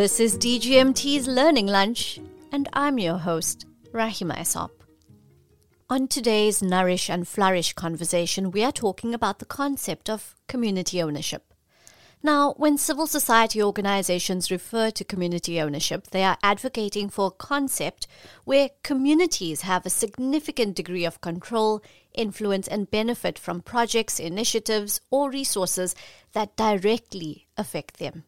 This is DGMT's Learning Lunch, and I'm your host, Rahima Esop. On today's Nourish and Flourish conversation, we are talking about the concept of community ownership. Now, when civil society organizations refer to community ownership, they are advocating for a concept where communities have a significant degree of control, influence, and benefit from projects, initiatives, or resources that directly affect them.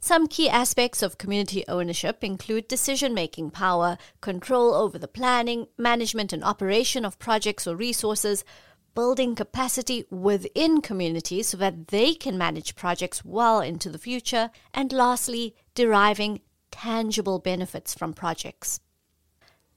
Some key aspects of community ownership include decision making power, control over the planning, management, and operation of projects or resources, building capacity within communities so that they can manage projects well into the future, and lastly, deriving tangible benefits from projects.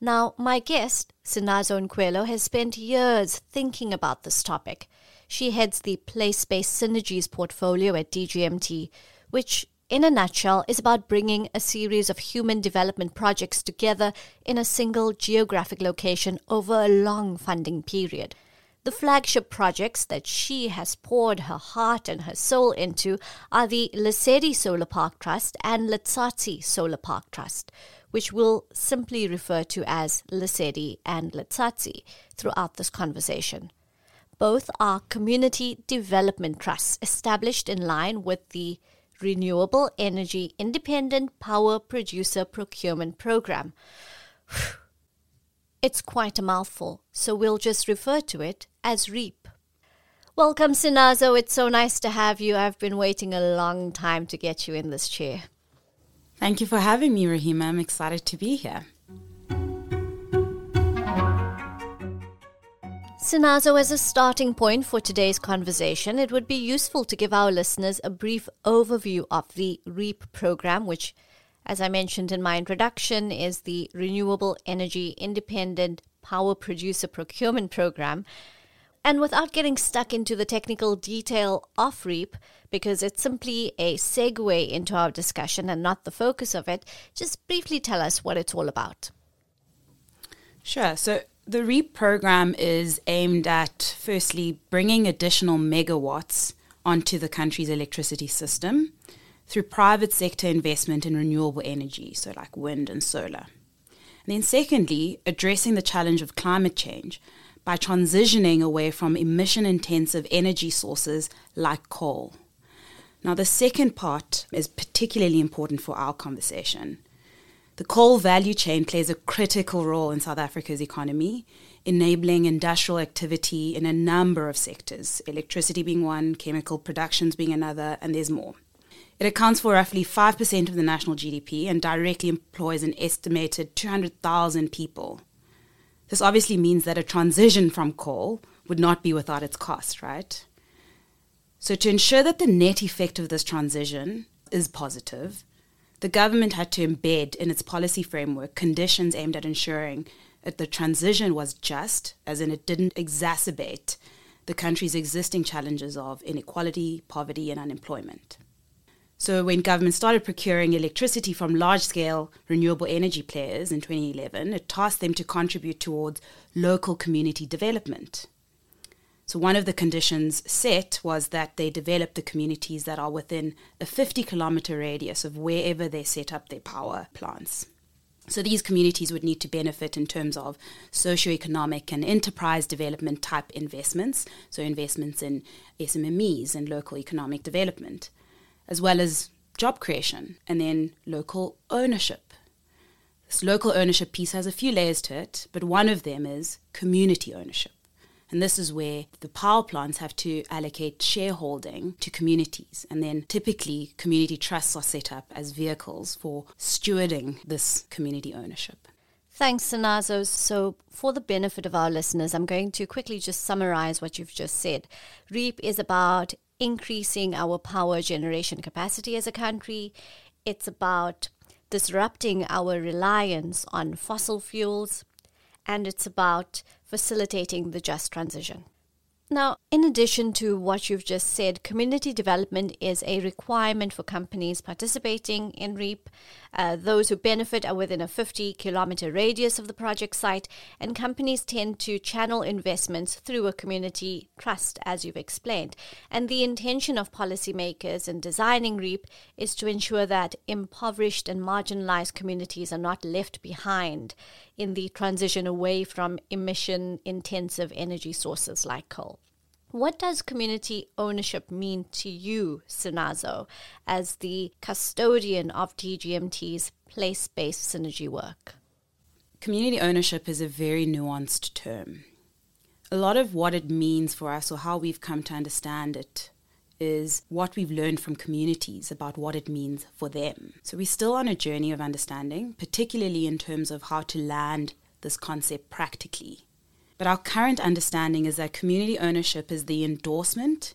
Now, my guest, Sinazo Nkwelo, has spent years thinking about this topic. She heads the Place Based Synergies portfolio at DGMT, which, in a nutshell, is about bringing a series of human development projects together in a single geographic location over a long funding period. The flagship projects that she has poured her heart and her soul into are the Lesedi Solar Park Trust and Letsatsi Solar Park Trust, which we'll simply refer to as Lesedi and Letsatsi throughout this conversation. Both are community development trusts established in line with the Renewable Energy Independent Power Producer Procurement Program. It's quite a mouthful, so we'll just refer to it as REAP. Welcome, Sinazo. It's so nice to have you. I've been waiting a long time to get you in this chair. Thank you for having me, Rahima. I'm excited to be here. Sinazo, as a starting point for today's conversation, it would be useful to give our listeners a brief overview of the REAP program, which as I mentioned in my introduction, is the Renewable Energy Independent Power Producer Procurement Program. And without getting stuck into the technical detail of REAP, because it's simply a segue into our discussion and not the focus of it, just briefly tell us what it's all about. Sure. So the REAP program is aimed at firstly bringing additional megawatts onto the country's electricity system through private sector investment in renewable energy, so like wind and solar. And then, secondly, addressing the challenge of climate change by transitioning away from emission intensive energy sources like coal. Now, the second part is particularly important for our conversation. The coal value chain plays a critical role in South Africa's economy, enabling industrial activity in a number of sectors, electricity being one, chemical productions being another, and there's more. It accounts for roughly 5% of the national GDP and directly employs an estimated 200,000 people. This obviously means that a transition from coal would not be without its cost, right? So, to ensure that the net effect of this transition is positive, the government had to embed in its policy framework conditions aimed at ensuring that the transition was just, as in it didn't exacerbate the country's existing challenges of inequality, poverty, and unemployment. So, when government started procuring electricity from large scale renewable energy players in 2011, it tasked them to contribute towards local community development. So, one of the conditions set was that they develop the communities that are within a 50 kilometer radius of wherever they set up their power plants. So, these communities would need to benefit in terms of socio-economic and enterprise development type investments, so investments in SMMEs and local economic development as well as job creation and then local ownership. This local ownership piece has a few layers to it, but one of them is community ownership. And this is where the power plants have to allocate shareholding to communities. And then typically, community trusts are set up as vehicles for stewarding this community ownership. Thanks, Sinazo. So, for the benefit of our listeners, I'm going to quickly just summarize what you've just said. REAP is about increasing our power generation capacity as a country. It's about disrupting our reliance on fossil fuels. And it's about facilitating the just transition. Now, in addition to what you've just said, community development is a requirement for companies participating in REAP. Uh, those who benefit are within a 50 kilometer radius of the project site, and companies tend to channel investments through a community trust, as you've explained. And the intention of policymakers in designing REAP is to ensure that impoverished and marginalized communities are not left behind in the transition away from emission intensive energy sources like coal. What does community ownership mean to you, Sinazo, as the custodian of DGMT's place based synergy work? Community ownership is a very nuanced term. A lot of what it means for us, or how we've come to understand it, is what we've learned from communities about what it means for them. So we're still on a journey of understanding, particularly in terms of how to land this concept practically. But our current understanding is that community ownership is the endorsement,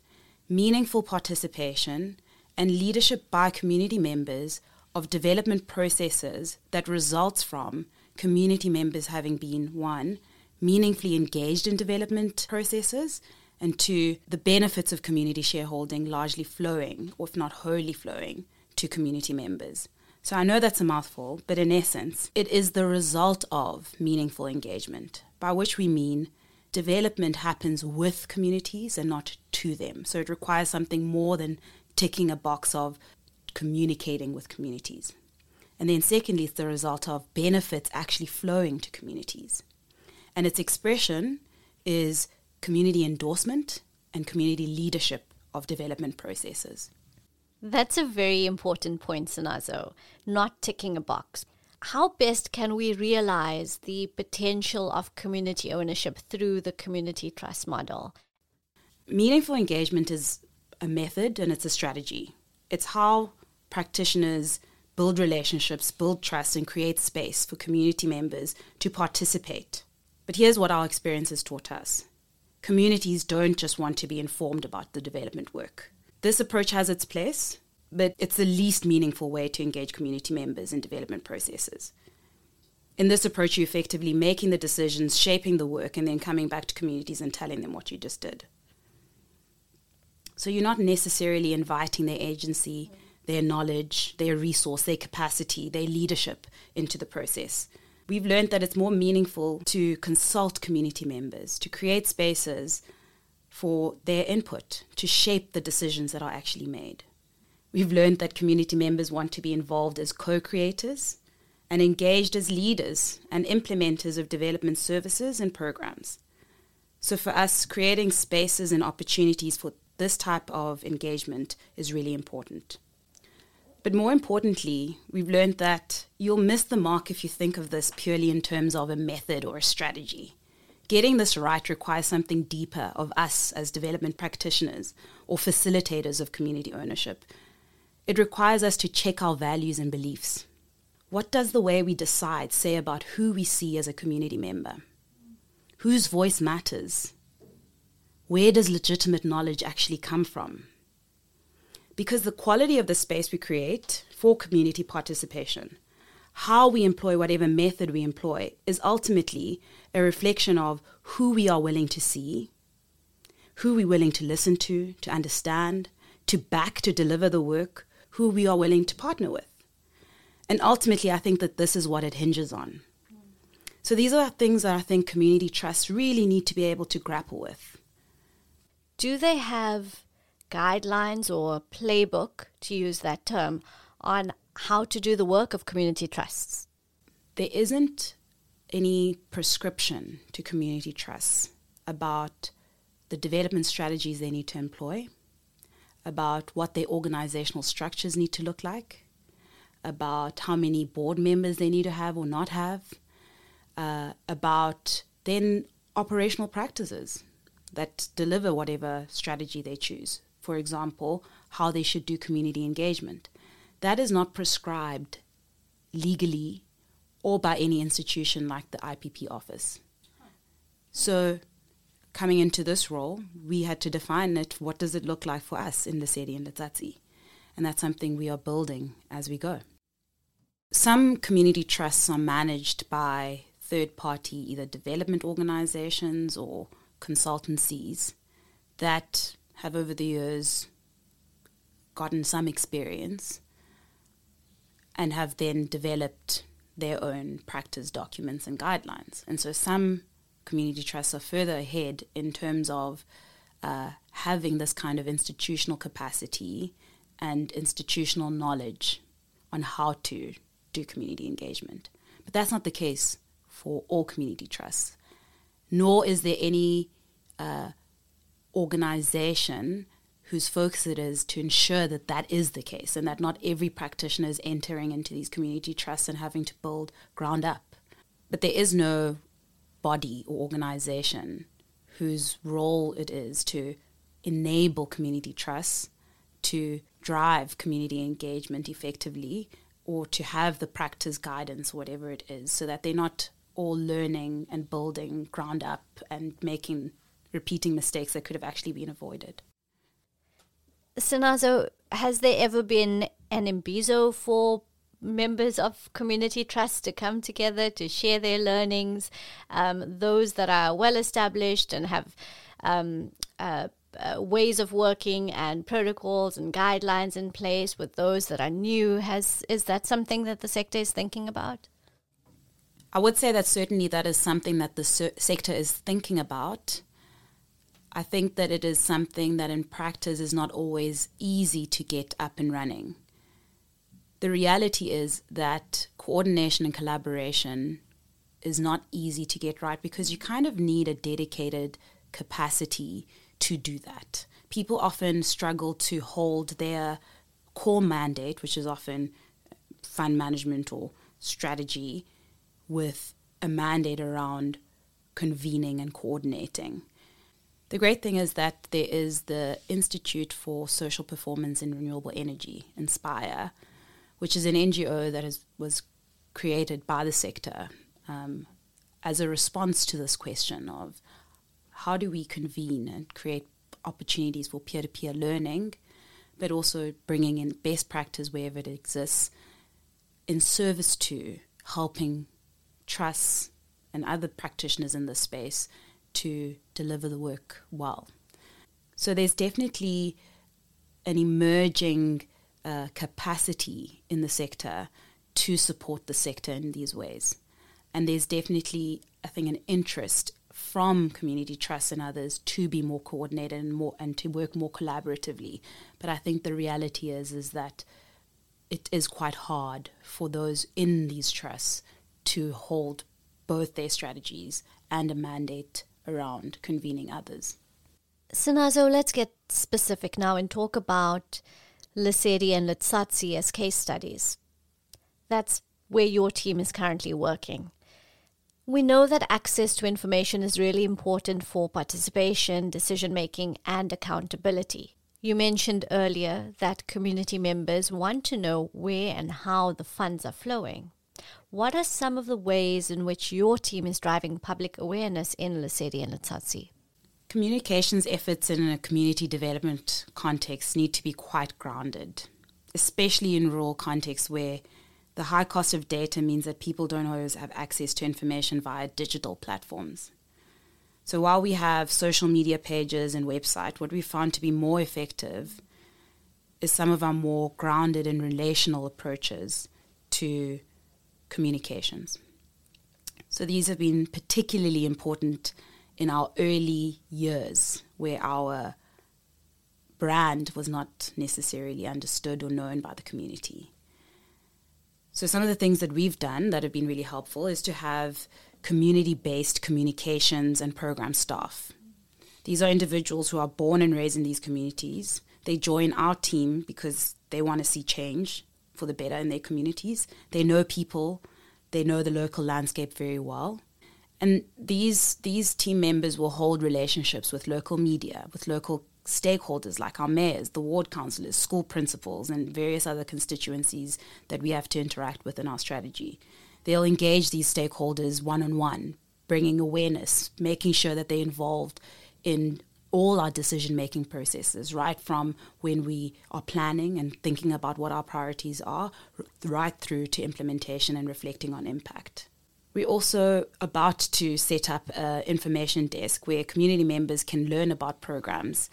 meaningful participation, and leadership by community members of development processes that results from community members having been one, meaningfully engaged in development processes, and two, the benefits of community shareholding largely flowing, or if not wholly flowing, to community members. So I know that's a mouthful, but in essence, it is the result of meaningful engagement, by which we mean development happens with communities and not to them. So it requires something more than ticking a box of communicating with communities. And then, secondly, it's the result of benefits actually flowing to communities. And its expression is community endorsement and community leadership of development processes. That's a very important point, Sinazo, not ticking a box. How best can we realize the potential of community ownership through the community trust model? Meaningful engagement is a method and it's a strategy. It's how practitioners build relationships, build trust, and create space for community members to participate. But here's what our experience has taught us communities don't just want to be informed about the development work. This approach has its place, but it's the least meaningful way to engage community members in development processes. In this approach, you're effectively making the decisions, shaping the work, and then coming back to communities and telling them what you just did. So you're not necessarily inviting their agency, their knowledge, their resource, their capacity, their leadership into the process. We've learned that it's more meaningful to consult community members, to create spaces for their input, to shape the decisions that are actually made. We've learned that community members want to be involved as co creators and engaged as leaders and implementers of development services and programs. So, for us, creating spaces and opportunities for this type of engagement is really important. But more importantly, we've learned that you'll miss the mark if you think of this purely in terms of a method or a strategy. Getting this right requires something deeper of us as development practitioners or facilitators of community ownership. It requires us to check our values and beliefs. What does the way we decide say about who we see as a community member? Whose voice matters? Where does legitimate knowledge actually come from? Because the quality of the space we create for community participation, how we employ whatever method we employ, is ultimately a reflection of who we are willing to see, who we're willing to listen to, to understand, to back to deliver the work, who we are willing to partner with. And ultimately, I think that this is what it hinges on. So these are things that I think community trusts really need to be able to grapple with. Do they have guidelines or playbook, to use that term, on how to do the work of community trusts? There isn't any prescription to community trusts about the development strategies they need to employ, about what their organizational structures need to look like, about how many board members they need to have or not have, uh, about then operational practices that deliver whatever strategy they choose for example, how they should do community engagement. That is not prescribed legally or by any institution like the IPP office. So, coming into this role, we had to define it. What does it look like for us in Lesedi and Letsatsi? And that's something we are building as we go. Some community trusts are managed by third party, either development organizations or consultancies that have over the years gotten some experience and have then developed their own practice documents and guidelines. And so some community trusts are further ahead in terms of uh, having this kind of institutional capacity and institutional knowledge on how to do community engagement. But that's not the case for all community trusts, nor is there any uh, organization whose focus it is to ensure that that is the case and that not every practitioner is entering into these community trusts and having to build ground up. But there is no body or organization whose role it is to enable community trusts to drive community engagement effectively or to have the practice guidance, whatever it is, so that they're not all learning and building ground up and making repeating mistakes that could have actually been avoided. Sinazo, has there ever been an imbizo for members of community trusts to come together to share their learnings, um, those that are well established and have um, uh, uh, ways of working and protocols and guidelines in place with those that are new? Has is that something that the sector is thinking about? I would say that certainly that is something that the sector is thinking about. I think that it is something that in practice is not always easy to get up and running. The reality is that coordination and collaboration is not easy to get right because you kind of need a dedicated capacity to do that. People often struggle to hold their core mandate, which is often fund management or strategy, with a mandate around convening and coordinating. The great thing is that there is the Institute for Social Performance in Renewable Energy, INSPIRE, which is an NGO that is, was created by the sector um, as a response to this question of how do we convene and create opportunities for peer to peer learning, but also bringing in best practice wherever it exists in service to helping trusts and other practitioners in this space to deliver the work well. So there's definitely an emerging uh, capacity in the sector to support the sector in these ways. And there's definitely, I think, an interest from community trusts and others to be more coordinated and more and to work more collaboratively. But I think the reality is is that it is quite hard for those in these trusts to hold both their strategies and a mandate around convening others. Sinazo, let's get specific now and talk about Lesedi and Letsatsi as case studies. That's where your team is currently working. We know that access to information is really important for participation, decision making, and accountability. You mentioned earlier that community members want to know where and how the funds are flowing. What are some of the ways in which your team is driving public awareness in Lesedi and Letsatsi? Communications efforts in a community development context need to be quite grounded, especially in rural contexts where the high cost of data means that people don't always have access to information via digital platforms. So while we have social media pages and website, what we found to be more effective is some of our more grounded and relational approaches to communications. So these have been particularly important in our early years where our brand was not necessarily understood or known by the community. So, some of the things that we've done that have been really helpful is to have community based communications and program staff. These are individuals who are born and raised in these communities. They join our team because they want to see change for the better in their communities. They know people, they know the local landscape very well. And these these team members will hold relationships with local media, with local stakeholders like our mayors, the ward councillors, school principals, and various other constituencies that we have to interact with in our strategy. They'll engage these stakeholders one on one, bringing awareness, making sure that they're involved in all our decision making processes, right from when we are planning and thinking about what our priorities are, right through to implementation and reflecting on impact. We're also about to set up an information desk where community members can learn about programs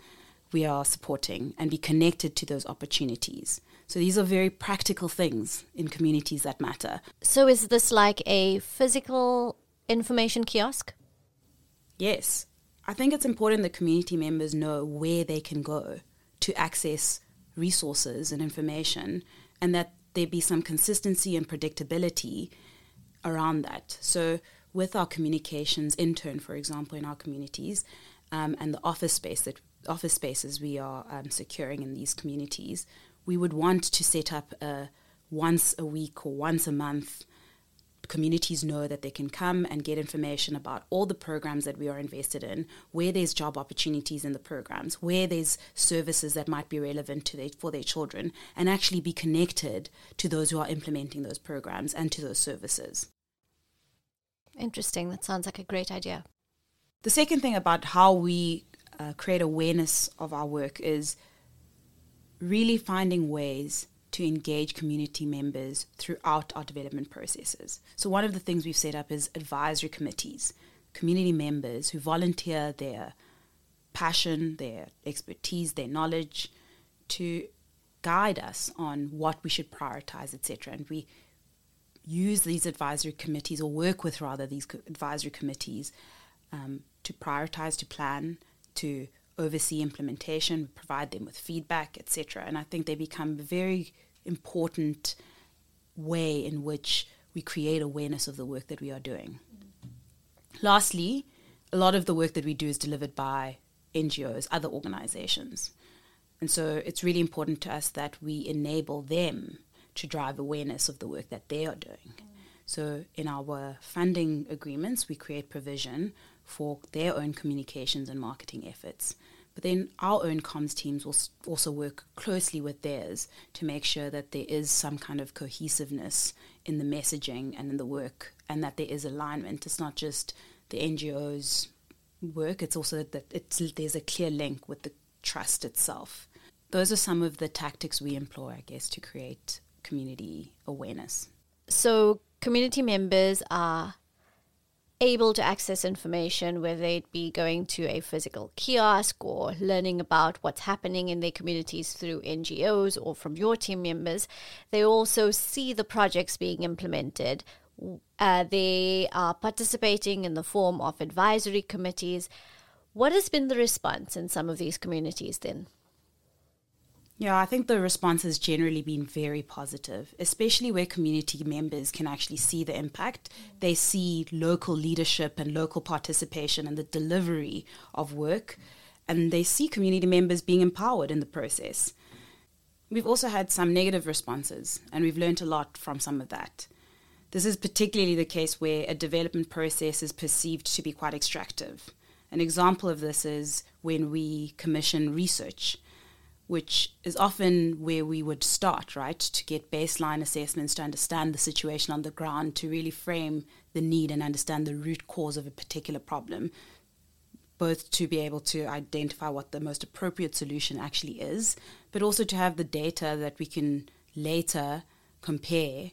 we are supporting and be connected to those opportunities. So these are very practical things in communities that matter. So is this like a physical information kiosk? Yes. I think it's important that community members know where they can go to access resources and information and that there be some consistency and predictability around that. So with our communications intern, for example, in our communities, um, and the office space that office spaces we are um, securing in these communities, we would want to set up a once a week or once a month communities know that they can come and get information about all the programs that we are invested in, where there's job opportunities in the programs, where there's services that might be relevant to their, for their children, and actually be connected to those who are implementing those programs and to those services. Interesting. That sounds like a great idea. The second thing about how we uh, create awareness of our work is really finding ways to engage community members throughout our development processes. So, one of the things we've set up is advisory committees, community members who volunteer their passion, their expertise, their knowledge to guide us on what we should prioritize, etc. And we use these advisory committees, or work with rather these advisory committees, um, to prioritize, to plan, to oversee implementation, provide them with feedback, etc. And I think they become a very important way in which we create awareness of the work that we are doing. Mm-hmm. Lastly, a lot of the work that we do is delivered by NGOs, other organizations. And so it's really important to us that we enable them to drive awareness of the work that they are doing. Mm. So in our funding agreements, we create provision for their own communications and marketing efforts. But then our own comms teams will also work closely with theirs to make sure that there is some kind of cohesiveness in the messaging and in the work, and that there is alignment. It's not just the NGOs work; it's also that it's, there's a clear link with the trust itself. Those are some of the tactics we employ, I guess, to create community awareness. So, community members are able to access information, whether it be going to a physical kiosk or learning about what's happening in their communities through NGOs or from your team members. They also see the projects being implemented. Uh, they are participating in the form of advisory committees. What has been the response in some of these communities then? Yeah, I think the response has generally been very positive, especially where community members can actually see the impact. They see local leadership and local participation and the delivery of work, and they see community members being empowered in the process. We've also had some negative responses, and we've learned a lot from some of that. This is particularly the case where a development process is perceived to be quite extractive. An example of this is when we commission research which is often where we would start, right? To get baseline assessments, to understand the situation on the ground, to really frame the need and understand the root cause of a particular problem, both to be able to identify what the most appropriate solution actually is, but also to have the data that we can later compare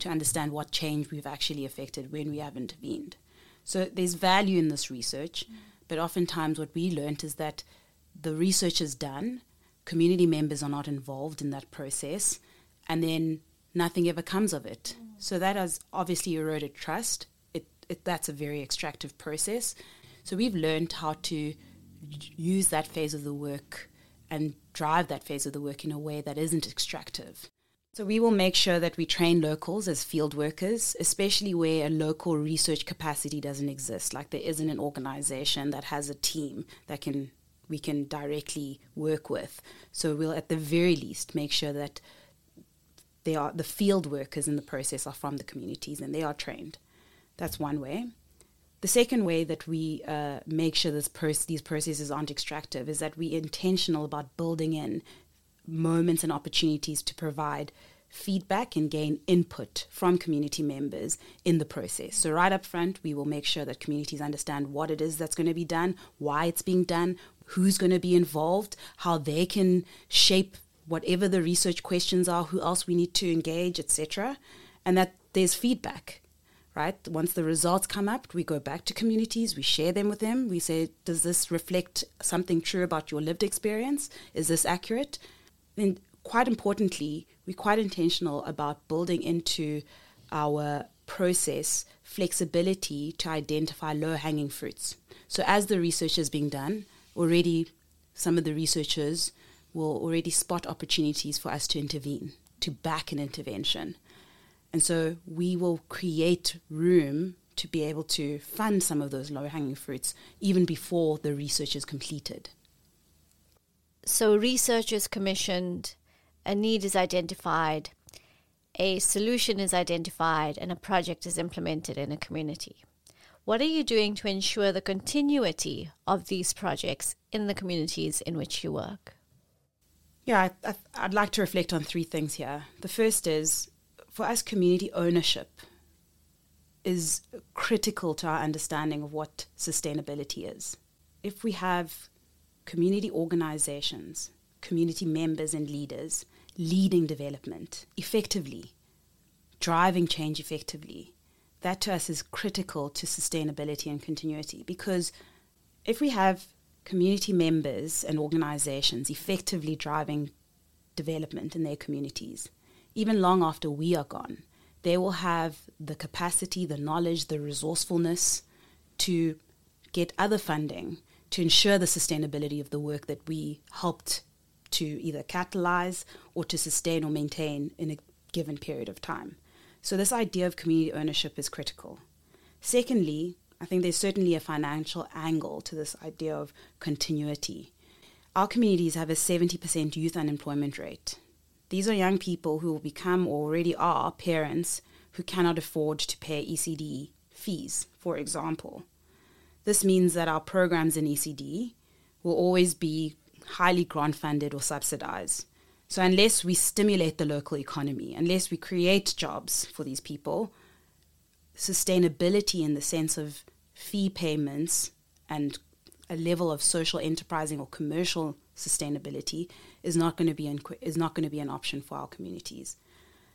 to understand what change we've actually affected when we have intervened. So there's value in this research, but oftentimes what we learned is that the research is done community members are not involved in that process, and then nothing ever comes of it. Mm. So that has obviously eroded trust. It, it, that's a very extractive process. So we've learned how to use that phase of the work and drive that phase of the work in a way that isn't extractive. So we will make sure that we train locals as field workers, especially where a local research capacity doesn't exist. Like there isn't an organization that has a team that can we can directly work with. So we'll at the very least make sure that they are the field workers in the process are from the communities and they are trained. That's one way. The second way that we uh, make sure this these processes aren't extractive is that we're intentional about building in moments and opportunities to provide feedback and gain input from community members in the process. So, right up front, we will make sure that communities understand what it is that's going to be done, why it's being done, who's going to be involved, how they can shape whatever the research questions are, who else we need to engage, etc. And that there's feedback. right? Once the results come up, we go back to communities, we share them with them. We say, does this reflect something true about your lived experience? Is this accurate? And quite importantly, we're quite intentional about building into our process flexibility to identify low hanging fruits. So, as the research is being done, already some of the researchers will already spot opportunities for us to intervene, to back an intervention. And so we will create room to be able to fund some of those low hanging fruits even before the research is completed. So, research is commissioned, a need is identified, a solution is identified, and a project is implemented in a community. What are you doing to ensure the continuity of these projects in the communities in which you work? Yeah, I, would like to reflect on three things here. The first is for us, community ownership is critical to our understanding of what sustainability is. If we have community organizations, community members, and leaders leading development effectively, driving change effectively, that to us is critical to sustainability and continuity because if we have community members and organizations effectively driving development in their communities, even long after we are gone, they will have the capacity, the knowledge, the resourcefulness to get other funding to ensure the sustainability of the work that we helped to either catalyze or to sustain or maintain in a given period of time. So, this idea of community ownership is critical. Secondly, I think there's certainly a financial angle to this idea of continuity. Our communities have a 70% youth unemployment rate. These are young people who will become or already are parents who cannot afford to pay ECD fees, for example. This means that our programs in ECD will always be highly grant funded or subsidized. So, unless we stimulate the local economy, unless we create jobs for these people, sustainability in the sense of fee payments and a level of social enterprising or commercial sustainability is not going to be an, is not going to be an option for our communities.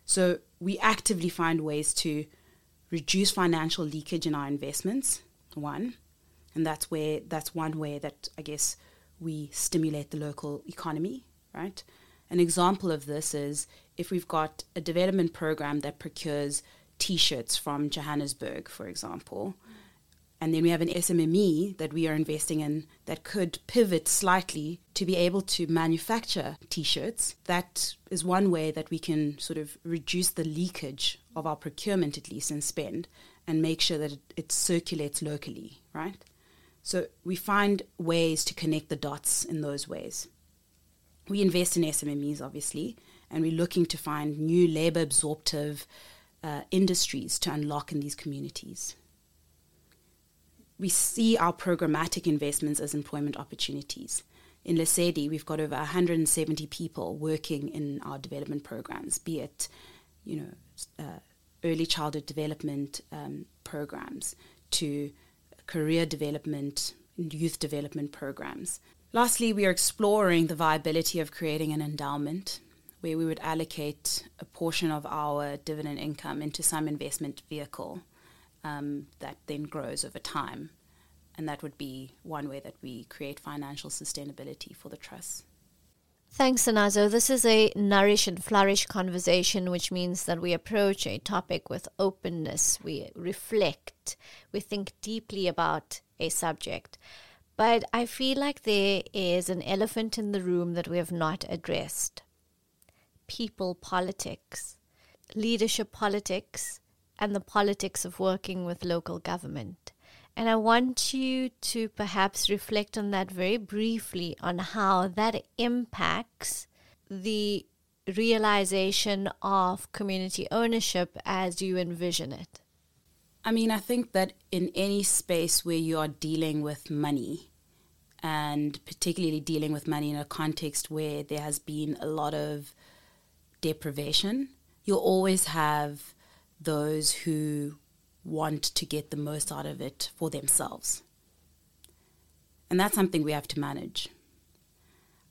So we actively find ways to reduce financial leakage in our investments. One, and that's where that's one way that I guess we stimulate the local economy. Right. An example of this is if we've got a development program that procures T-shirts from Johannesburg, for example. And then we have an SMME that we are investing in that could pivot slightly to be able to manufacture t shirts. That is one way that we can sort of reduce the leakage of our procurement, at least, and spend and make sure that it, it circulates locally, right? So we find ways to connect the dots in those ways. We invest in SMMEs, obviously, and we're looking to find new labor absorptive uh, industries to unlock in these communities we see our programmatic investments as employment opportunities. In Lesedi, we've got over 170 people working in our development programs, be it, you know, uh, early childhood development um, programs to career development youth development programs. Lastly, we are exploring the viability of creating an endowment where we would allocate a portion of our dividend income into some investment vehicle um, that then grows over time. And that would be one way that we create financial sustainability for the trust. Thanks, Sinazo. This is a nourish and flourish conversation, which means that we approach a topic with openness, we reflect, we think deeply about a subject. But I feel like there is an elephant in the room that we have not addressed people politics, leadership politics, and the politics of working with local government. And I want you to perhaps reflect on that very briefly on how that impacts the realization of community ownership as you envision it. I mean, I think that in any space where you are dealing with money, and particularly dealing with money in a context where there has been a lot of deprivation, you'll always have those who want to get the most out of it for themselves. And that's something we have to manage.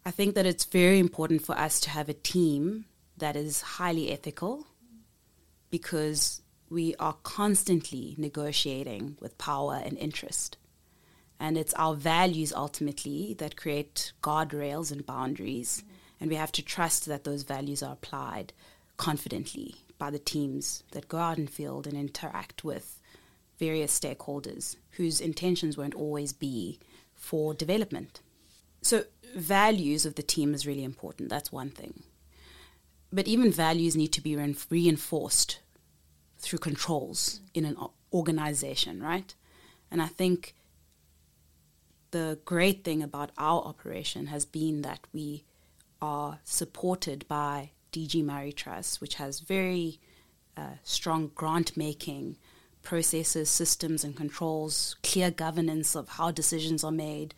I think that it's very important for us to have a team that is highly ethical because we are constantly negotiating with power and interest. And it's our values ultimately that create guardrails and boundaries. And we have to trust that those values are applied confidently by the teams that go out in field and interact with various stakeholders whose intentions won't always be for development. So, values of the team is really important. That's one thing. But even values need to be reinforced through controls in an organization, right? And I think the great thing about our operation has been that we are supported by DG Murray Trust, which has very uh, strong grant making processes, systems, and controls, clear governance of how decisions are made.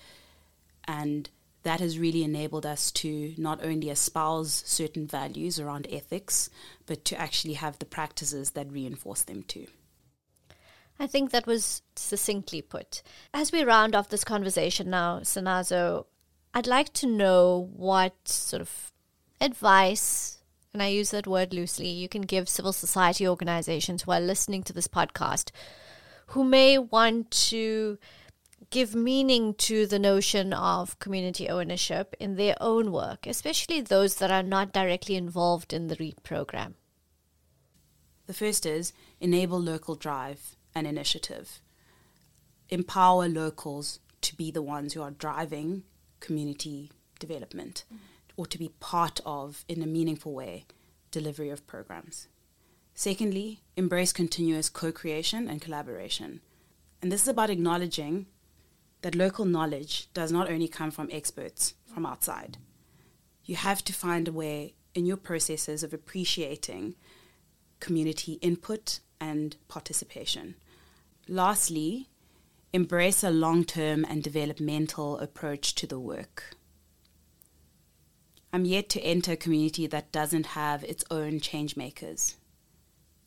And that has really enabled us to not only espouse certain values around ethics, but to actually have the practices that reinforce them too. I think that was succinctly put. As we round off this conversation now, Sinazo, I'd like to know what sort of advice, and I use that word loosely, you can give civil society organizations who are listening to this podcast who may want to give meaning to the notion of community ownership in their own work, especially those that are not directly involved in the REAP program. The first is enable local drive and initiative. Empower locals to be the ones who are driving community development mm-hmm. or to be part of, in a meaningful way, delivery of programs. Secondly, embrace continuous co creation and collaboration. And this is about acknowledging that local knowledge does not only come from experts from outside. You have to find a way in your processes of appreciating community input and participation. Lastly, embrace a long term and developmental approach to the work. I'm yet to enter a community that doesn't have its own change makers.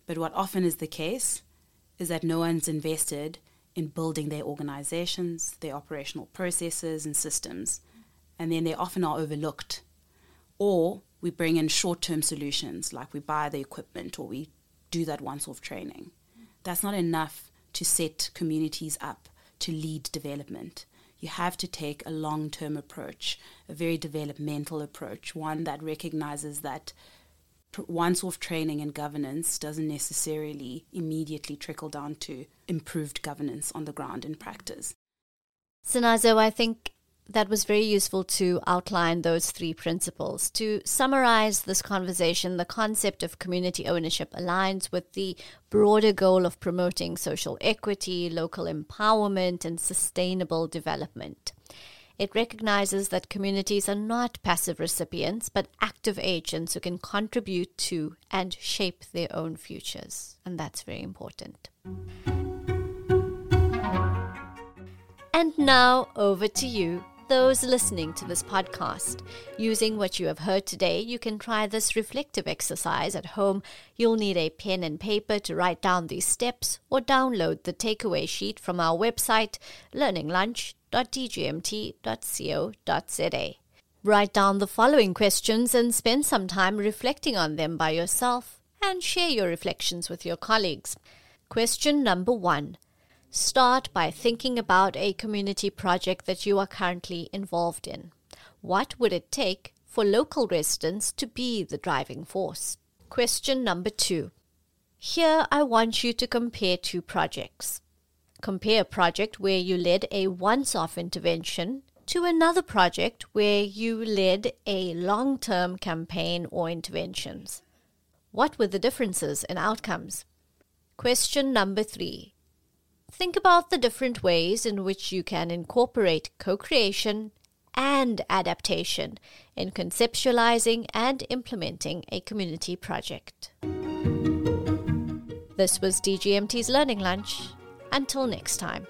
But what often is the case is that no one's invested in building their organizations, their operational processes and systems, and then they often are overlooked. Or we bring in short term solutions like we buy the equipment or we do that once off training. That's not enough to set communities up to lead development. You have to take a long term approach, a very developmental approach, one that recognizes that once off training and governance doesn't necessarily immediately trickle down to improved governance on the ground in practice. Sinazo, I think that was very useful to outline those three principles. To summarize this conversation, the concept of community ownership aligns with the broader goal of promoting social equity, local empowerment, and sustainable development. It recognizes that communities are not passive recipients, but active agents who can contribute to and shape their own futures. And that's very important. And now over to you, those listening to this podcast. Using what you have heard today, you can try this reflective exercise at home. You'll need a pen and paper to write down these steps or download the takeaway sheet from our website, learninglunch.dgmt.co.za. Write down the following questions and spend some time reflecting on them by yourself and share your reflections with your colleagues. Question number one Start by thinking about a community project that you are currently involved in. What would it take for local residents to be the driving force? Question number two. Here I want you to compare two projects. Compare a project where you led a once off intervention to another project where you led a long term campaign or interventions. What were the differences in outcomes? Question number three. Think about the different ways in which you can incorporate co creation and adaptation in conceptualizing and implementing a community project. This was DGMT's Learning Lunch. Until next time.